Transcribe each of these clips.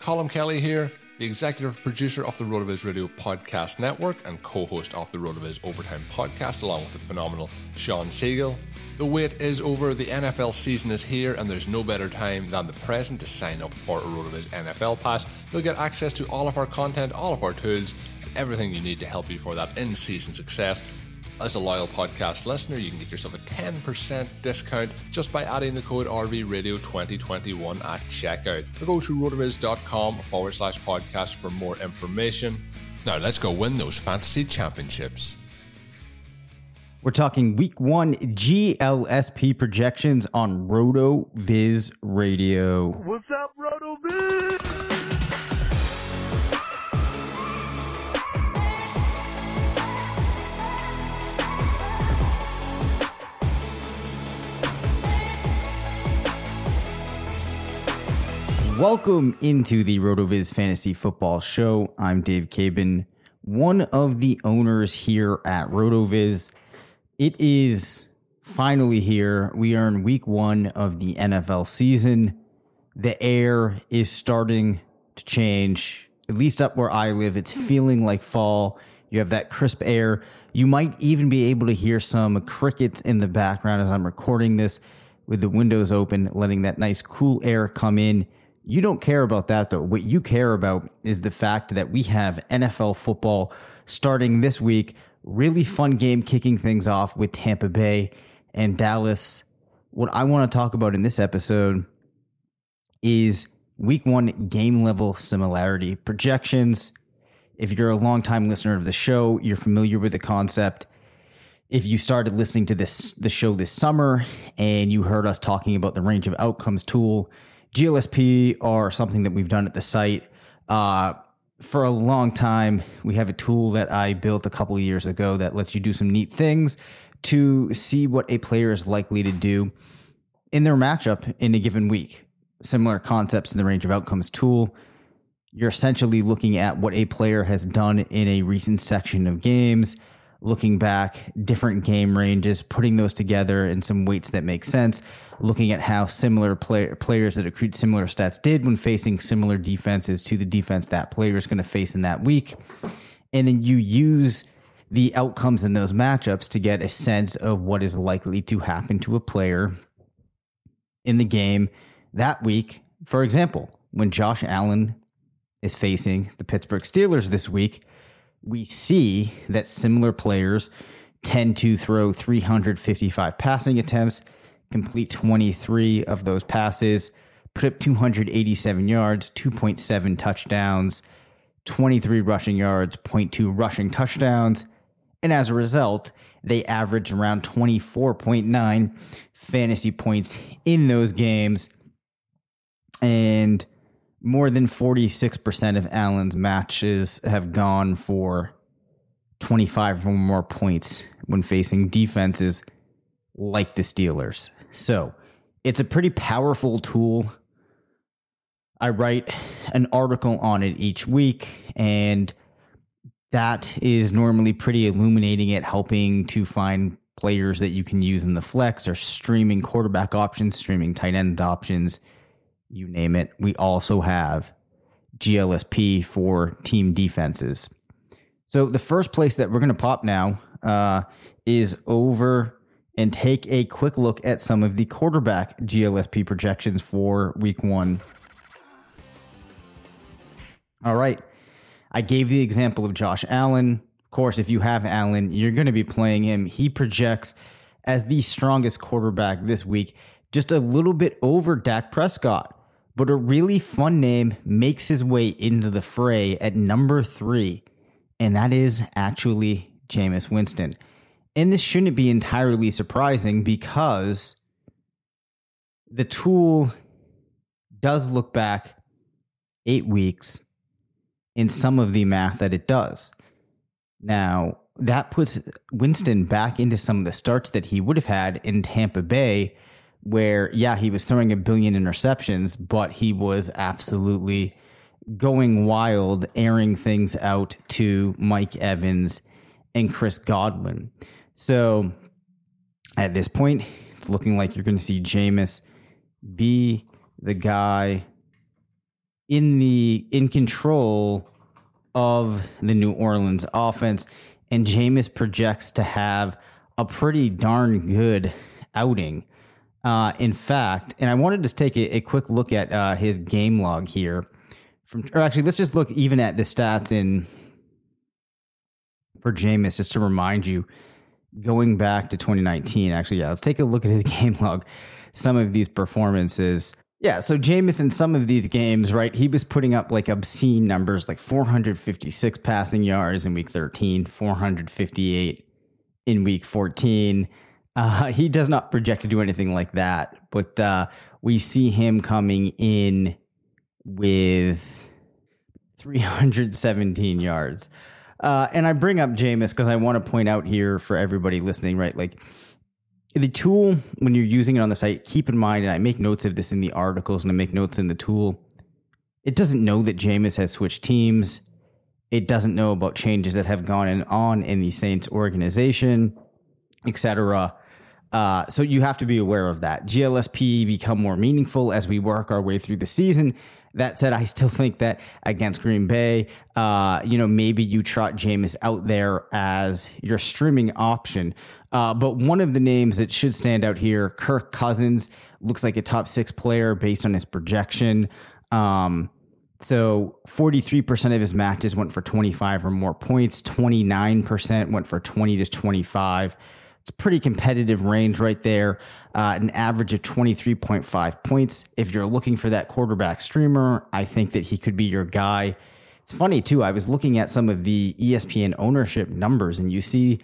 Colm Kelly here, the executive producer of the RotoViz Radio Podcast Network and co-host of the RotoViz Overtime Podcast, along with the phenomenal Shawn Siegele. The wait is over, the NFL season is here, and there's no better time than the present to sign up for a RotoViz NFL Pass. You'll get access to all of our content, all of our tools, everything you need to help you for that in-season success. As a loyal podcast listener, you can get yourself a 10% discount just by adding the code RVRadio2021 at checkout. Or go to rotoviz.com forward slash podcast for more information. Now let's go win those fantasy championships. We're talking week one GLSP projections on RotoViz Radio. What's up, Roto Welcome into the RotoViz Fantasy Football Show. I'm Dave Caban, one of the owners here at RotoViz. It is finally here. We are in week one of the NFL season. The air is starting to change. At least up where I live, it's hmm. feeling like fall. You have that crisp air. You might even be able to hear some crickets in the background as I'm recording this with the windows open, letting that nice cool air come in. You don't care about that though. What you care about is the fact that we have NFL football starting this week. Really fun game kicking things off with Tampa Bay and Dallas. What I want to talk about in this episode is week one game level similarity projections. If you're a longtime listener of the show, you're familiar with the concept. If you started listening to this the show this summer and you heard us talking about the range of outcomes tool, GLSP are something that we've done at the site uh, for a long time. We have a tool that I built a couple of years ago that lets you do some neat things to see what a player is likely to do in their matchup in a given week. Similar concepts in the range of outcomes tool. You're essentially looking at what a player has done in a recent section of games, looking back, different game ranges, putting those together in some weights that make sense, looking at how similar play- players that accrued similar stats did when facing similar defenses to the defense that player is going to face in that week. And then you use the outcomes in those matchups to get a sense of what is likely to happen to a player in the game that week. For example, when Josh Allen is facing the Pittsburgh Steelers this week, we see that similar players tend to throw 355 passing attempts, complete 23 of those passes, put up 287 yards, 2.7 touchdowns, 23 rushing yards, 0.2 rushing touchdowns. And as a result, they averaged around 24.9 fantasy points in those games. And more than 46% of Allen's matches have gone for 25 or more points when facing defenses like the Steelers. So it's a pretty powerful tool. I write an article on it each week, and that is normally pretty illuminating at helping to find players that you can use in the flex or streaming quarterback options, streaming tight end options you name it. We also have GLSP for team defenses. So the first place that we're going to pop now uh, is over and take a quick look at some of the quarterback GLSP projections for week one. All right. I gave the example of Josh Allen. Of course, if you have Allen, you're going to be playing him. He projects as the strongest quarterback this week, just a little bit over Dak Prescott. But a really fun name makes his way into the fray at number three, and that is actually Jameis Winston. And this shouldn't be entirely surprising because the tool does look back eight weeks in some of the math that it does. Now, that puts Winston back into some of the starts that he would have had in Tampa Bay, where, yeah, he was throwing a billion interceptions, but he was absolutely going wild, airing things out to Mike Evans and Chris Godwin. So at this point, it's looking like you're going to see Jameis be the guy in the in control of the New Orleans offense, and Jameis projects to have a pretty darn good outing. Uh, in fact, and I wanted to take a, a quick look at uh, his game log here. From, or actually, let's just look even at the stats in for Jameis, just to remind you, going back to 2019. Actually, yeah, let's take a look at his game log. Some of these performances. Yeah, so Jameis in some of these games, right, he was putting up like obscene numbers, like 456 passing yards in week 13, 458 in week 14. Uh, he does not project to do anything like that, but uh, we see him coming in with 317 yards. Uh, and I bring up Jameis because I want to point out here for everybody listening, right? Like the tool, when you're using it on the site, keep in mind, and I make notes of this in the articles and I make notes in the tool, it doesn't know that Jameis has switched teams. It doesn't know about changes that have gone on in the Saints organization, etc. Uh, so you have to be aware of that. GLSP become more meaningful as we work our way through the season. That said, I still think that against Green Bay, uh, you know, maybe you trot Jameis out there as your streaming option. Uh, but one of the names that should stand out here, Kirk Cousins, looks like a top six player based on his projection. Um, so 43% of his matches went for 25 or more points, 29% went for 20 to 25. It's a pretty competitive range right there. Uh, an average of 23.5 points. If you're looking for that quarterback streamer, I think that he could be your guy. It's funny, too. I was looking at some of the ESPN ownership numbers, and you see,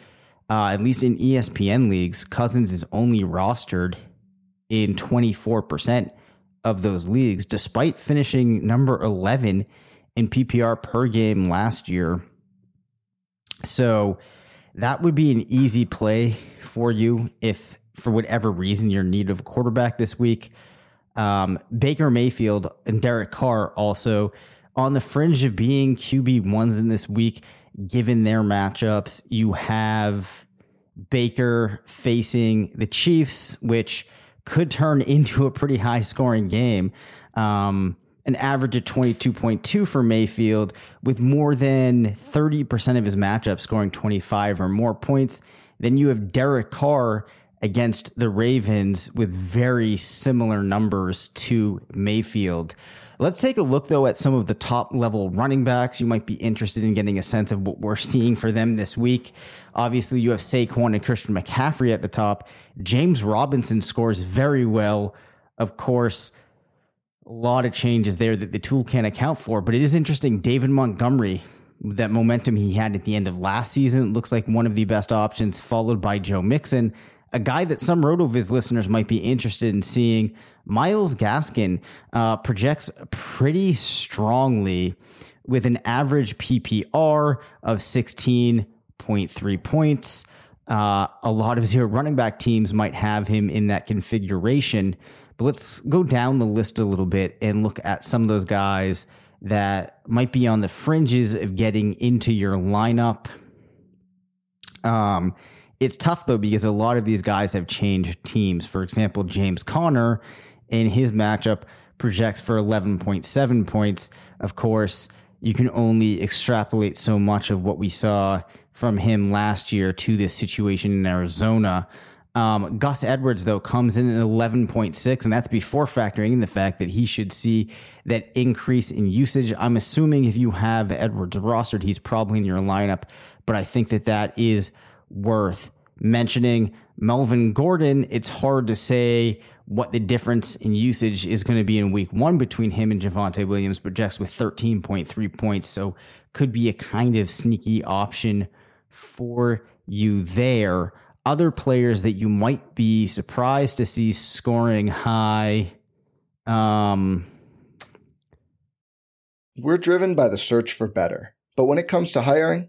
uh, at least in ESPN leagues, Cousins is only rostered in 24% of those leagues, despite finishing number 11 in PPR per game last year. So, that would be an easy play for you if, for whatever reason, you're in need of a quarterback this week. Um, Baker Mayfield and Derek Carr also on the fringe of being QB ones in this week, given their matchups. You have Baker facing the Chiefs, which could turn into a pretty high scoring game. Um, an average of 22.2 for Mayfield, with more than 30% of his matchups scoring 25 or more points. Then you have Derek Carr against the Ravens with very similar numbers to Mayfield. Let's take a look, though, at some of the top level running backs. You might be interested in getting a sense of what we're seeing for them this week. Obviously, you have Saquon and Christian McCaffrey at the top. James Robinson scores very well. Of course, a lot of changes there that the tool can't account for. But it is interesting. David Montgomery, that momentum he had at the end of last season, looks like one of the best options, followed by Joe Mixon, a guy that some RotoViz listeners might be interested in seeing. Myles Gaskin uh, projects pretty strongly with an average PPR of 16.3 points. Uh, a lot of zero running back teams might have him in that configuration. But let's go down the list a little bit and look at some of those guys that might be on the fringes of getting into your lineup. Um, it's tough though because a lot of these guys have changed teams. For example, James Conner in his matchup projects for 11.7 points. Of course, you can only extrapolate so much of what we saw from him last year to this situation in Arizona. Um, Gus Edwards, though, comes in at 11.6, and that's before factoring in the fact that he should see that increase in usage. I'm assuming if you have Edwards rostered, he's probably in your lineup, but I think that that is worth mentioning. Melvin Gordon, it's hard to say what the difference in usage is going to be in week one between him and Javonte Williams, but just with 13.3 points, so could be a kind of sneaky option for you there. Other players that you might be surprised to see scoring high. Um, We're driven by the search for better. But when it comes to hiring,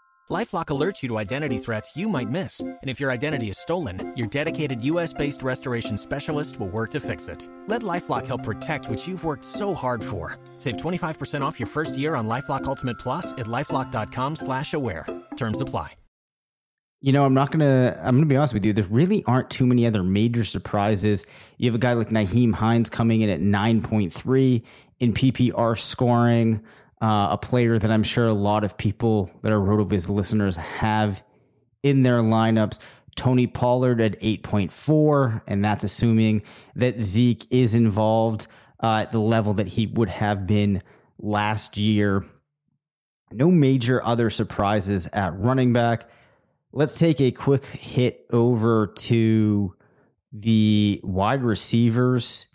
LifeLock alerts you to identity threats you might miss, and if your identity is stolen, your dedicated U.S.-based restoration specialist will work to fix it. Let LifeLock help protect what you've worked so hard for. Save 25% off your first year on LifeLock Ultimate Plus at lifeLock.com/slash-aware. Terms apply. You know, I'm not gonna. I'm gonna be honest with you. There really aren't too many other major surprises. You have a guy like Nyheim Hines coming in at 9.3 in PPR scoring uh, a player that I'm sure a lot of people that are RotoViz listeners have in their lineups. Tony Pollard at 8.4, and that's assuming that Zeke is involved uh, at the level that he would have been last year. No major other surprises at running back. Let's take a quick hit over to the wide receivers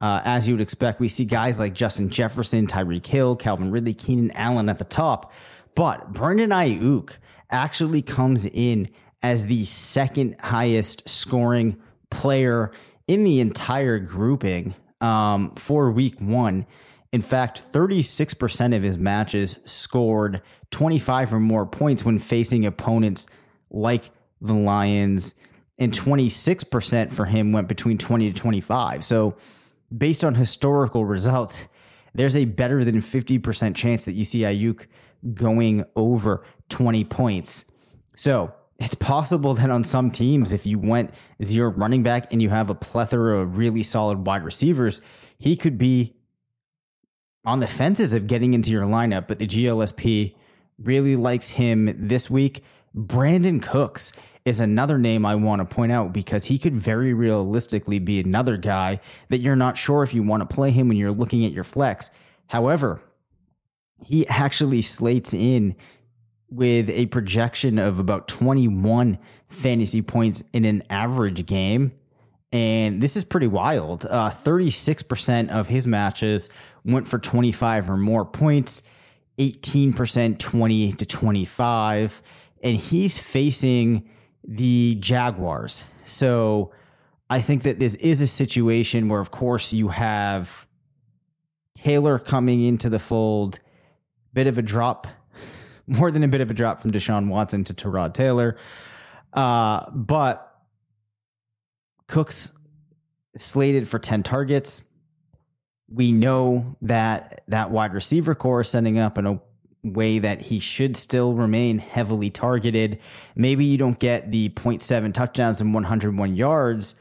uh, as you would expect, we see guys like Justin Jefferson, Tyreek Hill, Calvin Ridley, Keenan Allen at the top. But Brandon Aiyuk actually comes in as the second highest scoring player in the entire grouping um, for week one. In fact, 36% of his matches scored 25 or more points when facing opponents like the Lions, and 26% for him went between 20 to 25. So, based on historical results, there's a better than 50% chance that you see Aiyuk going over 20 points. So it's possible that on some teams, if you went zero running back and you have a plethora of really solid wide receivers, he could be on the fences of getting into your lineup. But the GLSP really likes him this week. Brandin Cooks is another name I want to point out because he could very realistically be another guy that you're not sure if you want to play him when you're looking at your flex. However, he actually slates in with a projection of about 21 fantasy points in an average game. And this is pretty wild. Uh, 36% of his matches went for 25 or more points, 18% 20 to 25. And he's facing the Jaguars. So I think that this is a situation where, of course, you have Taylor coming into the fold, bit of a drop, more than a bit of a drop from Deshaun Watson to Tyrod Taylor. Uh, but Cook's slated for 10 targets. We know that that wide receiver corps is sending up an way that he should still remain heavily targeted. Maybe you don't get the 0.7 touchdowns and 101 yards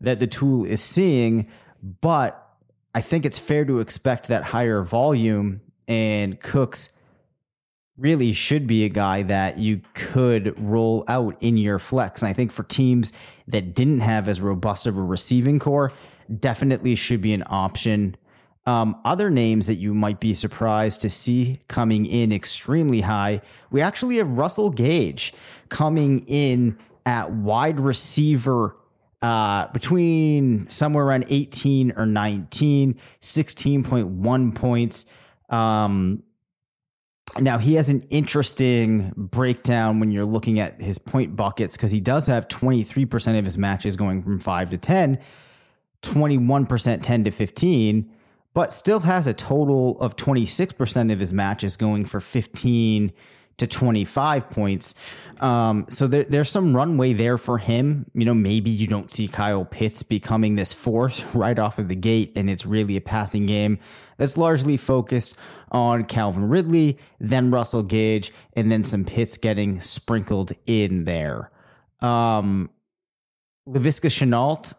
that the tool is seeing, but I think it's fair to expect that higher volume and Cooks really should be a guy that you could roll out in your flex. And I think for teams that didn't have as robust of a receiving corps, definitely should be an option Um, other names that you might be surprised to see coming in extremely high, we actually have Russell Gage coming in at wide receiver uh, between somewhere around 18 or 19, 16.1 points. Um, now he has an interesting breakdown when you're looking at his point buckets because he does have 23% of his matches going from 5 to 10, 21% 10 to 15, but still has a total of 26% of his matches going for 15 to 25 points. Um, so there, there's some runway there for him. You know, maybe you don't see Kyle Pitts becoming this force right off of the gate, and it's really a passing game that's largely focused on Calvin Ridley, then Russell Gage, and then some Pitts getting sprinkled in there. Um, Laviska Shenault,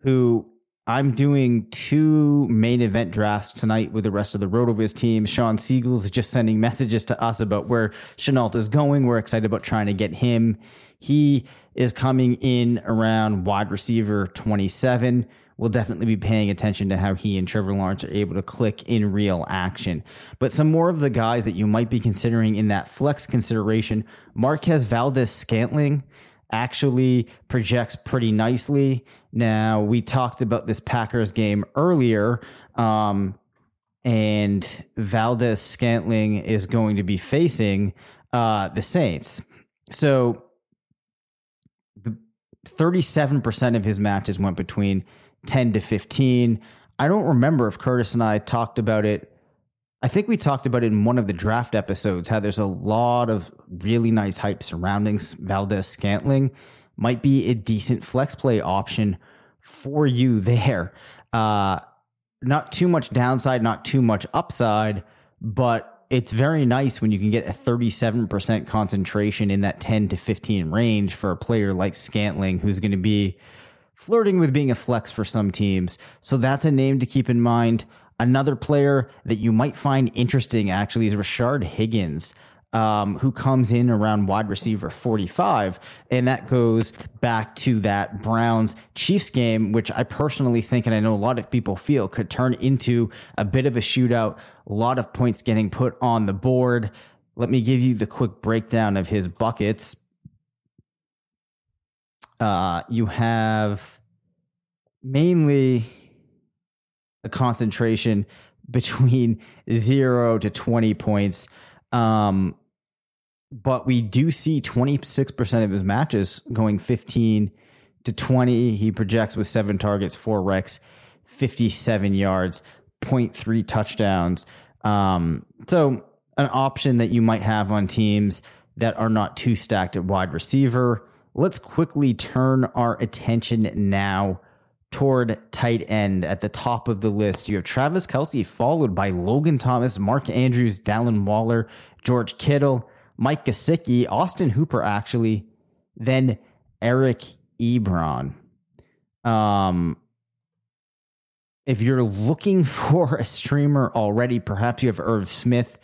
who I'm doing two main event drafts tonight with the rest of the RotoViz team. Shawn Siegel's just sending messages to us about where Shenault is going. We're excited about trying to get him. He is coming in around wide receiver 27. We'll definitely be paying attention to how he and Trevor Lawrence are able to click in real action. But some more of the guys that you might be considering in that flex consideration Marquez Valdes Scantling actually projects pretty nicely. Now, we talked about this Packers game earlier, um, and Valdes Scantling is going to be facing uh, the Saints. So, 37% of his matches went between 10 to 15. I don't remember if Curtis and I talked about it. I think we talked about it in one of the draft episodes how there's a lot of really nice hype surrounding Valdes Scantling. Might be a decent flex play option for you there. Uh, not too much downside, not too much upside, but it's very nice when you can get a 37% concentration in that 10 to 15 range for a player like Scantling, who's going to be flirting with being a flex for some teams. So that's a name to keep in mind. Another player that you might find interesting actually is Rashard Higgins. Um, who comes in around wide receiver 45. And that goes back to that Browns Chiefs game, which I personally think, and I know a lot of people feel, could turn into a bit of a shootout, a lot of points getting put on the board. Let me give you the quick breakdown of his buckets. Uh, you have mainly a concentration between zero to 20 points. Um, but we do see 26% of his matches going 15 to 20. He projects with seven targets, four wrecks, 57 yards, 0.3 touchdowns. Um, so, an option that you might have on teams that are not too stacked at wide receiver. Let's quickly turn our attention now toward tight end at the top of the list. You have Travis Kelce, followed by Logan Thomas, Mark Andrews, Darren Waller, George Kittle, Mike Gesicki, Austin Hooper, actually, then Eric Ebron. Um, if you're looking for a streamer already, perhaps you have Irv Smith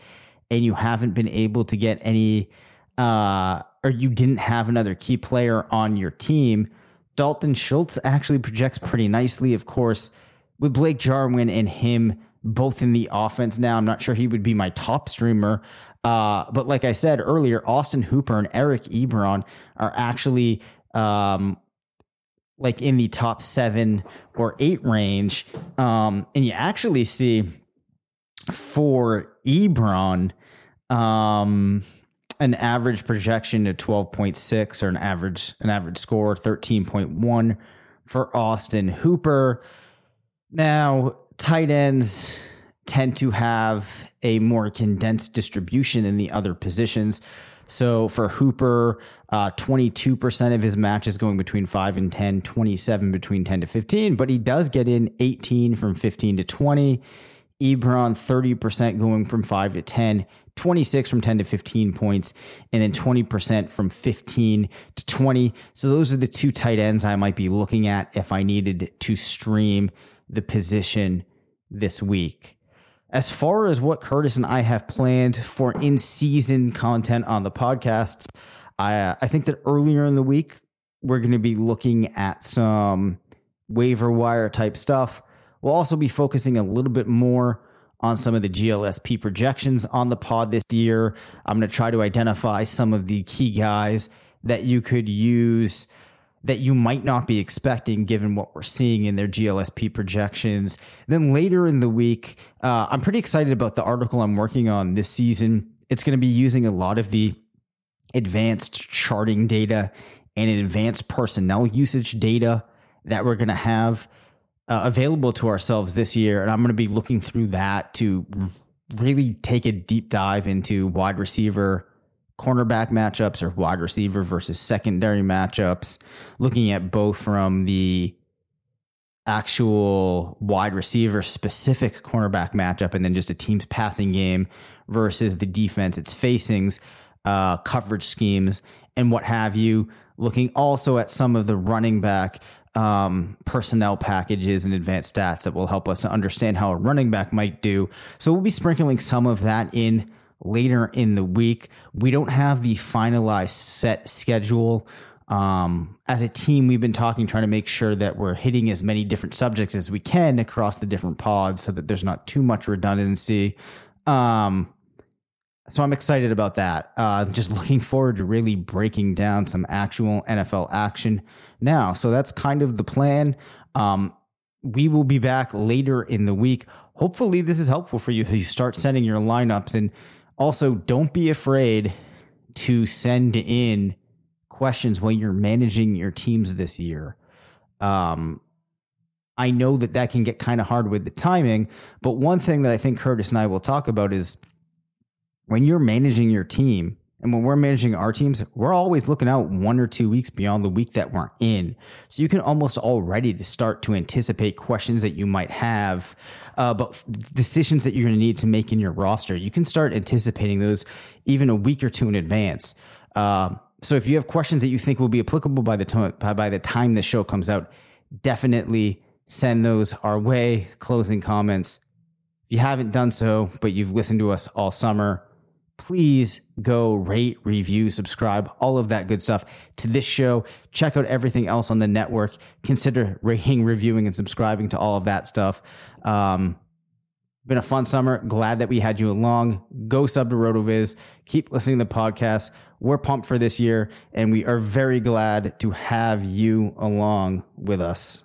and you haven't been able to get any, uh, or you didn't have another key player on your team. Dalton Schultz actually projects pretty nicely, of course, with Blake Jarwin and him both in the offense now. I'm not sure he would be my top streamer. Uh, but like I said earlier, Austin Hooper and Eric Ebron are actually um, like in the top seven or eight range. Um, and you actually see for Ebron, um, an average projection of 12.6 or an average an average score 13.1 for Austin Hooper. Now, tight ends tend to have a more condensed distribution than the other positions. So for Hooper, uh, 22% of his matches going between 5 and 10, 27 between 10 to 15, but he does get in 18 from 15 to 20. Ebron, 30% going from 5 to 10, 26 from 10 to 15 points, and then 20% from 15 to 20. So those are the two tight ends I might be looking at if I needed to stream the position this week. As far as what Curtis and I have planned for in season content on the podcast, I, I think that earlier in the week, we're going to be looking at some waiver wire type stuff. We'll also be focusing a little bit more on some of the GLSP projections on the pod this year. I'm going to try to identify some of the key guys that you could use that you might not be expecting given what we're seeing in their GLSP projections. Then later in the week, uh, I'm pretty excited about the article I'm working on this season. It's going to be using a lot of the advanced charting data and advanced personnel usage data that we're going to have uh, available to ourselves this year. And I'm going to be looking through that to really take a deep dive into wide receiver cornerback matchups or wide receiver versus secondary matchups, looking at both from the actual wide receiver specific cornerback matchup and then just a team's passing game versus the defense it's facing's uh, coverage schemes and what have you. Looking also at some of the running back um, personnel packages and advanced stats that will help us to understand how a running back might do. So we'll be sprinkling some of that in later in the week. We don't have the finalized set schedule. Um, as a team, we've been talking, trying to make sure that we're hitting as many different subjects as we can across the different pods so that there's not too much redundancy. Um, so I'm excited about that. Uh, just looking forward to really breaking down some actual NFL action now. So that's kind of the plan. Um, we will be back later in the week. Hopefully, this is helpful for you. You start sending your lineups and also, don't be afraid to send in questions when you're managing your teams this year. Um, I know that that can get kind of hard with the timing, but one thing that I think Curtis and I will talk about is when you're managing your team, and when we're managing our teams, we're always looking out one or two weeks beyond the week that we're in. So you can almost already start to anticipate questions that you might have, uh, but decisions that you're going to need to make in your roster. You can start anticipating those even a week or two in advance. Uh, so if you have questions that you think will be applicable by the time by the time the show comes out, definitely send those our way. Closing comments. If you haven't done so, but you've listened to us all summer please go rate, review, subscribe, all of that good stuff to this show. Check out everything else on the network. Consider rating, reviewing, and subscribing to all of that stuff. Um, been a fun summer. Glad that we had you along. Go sub to RotoViz. Keep listening to the podcast. We're pumped for this year, and we are very glad to have you along with us.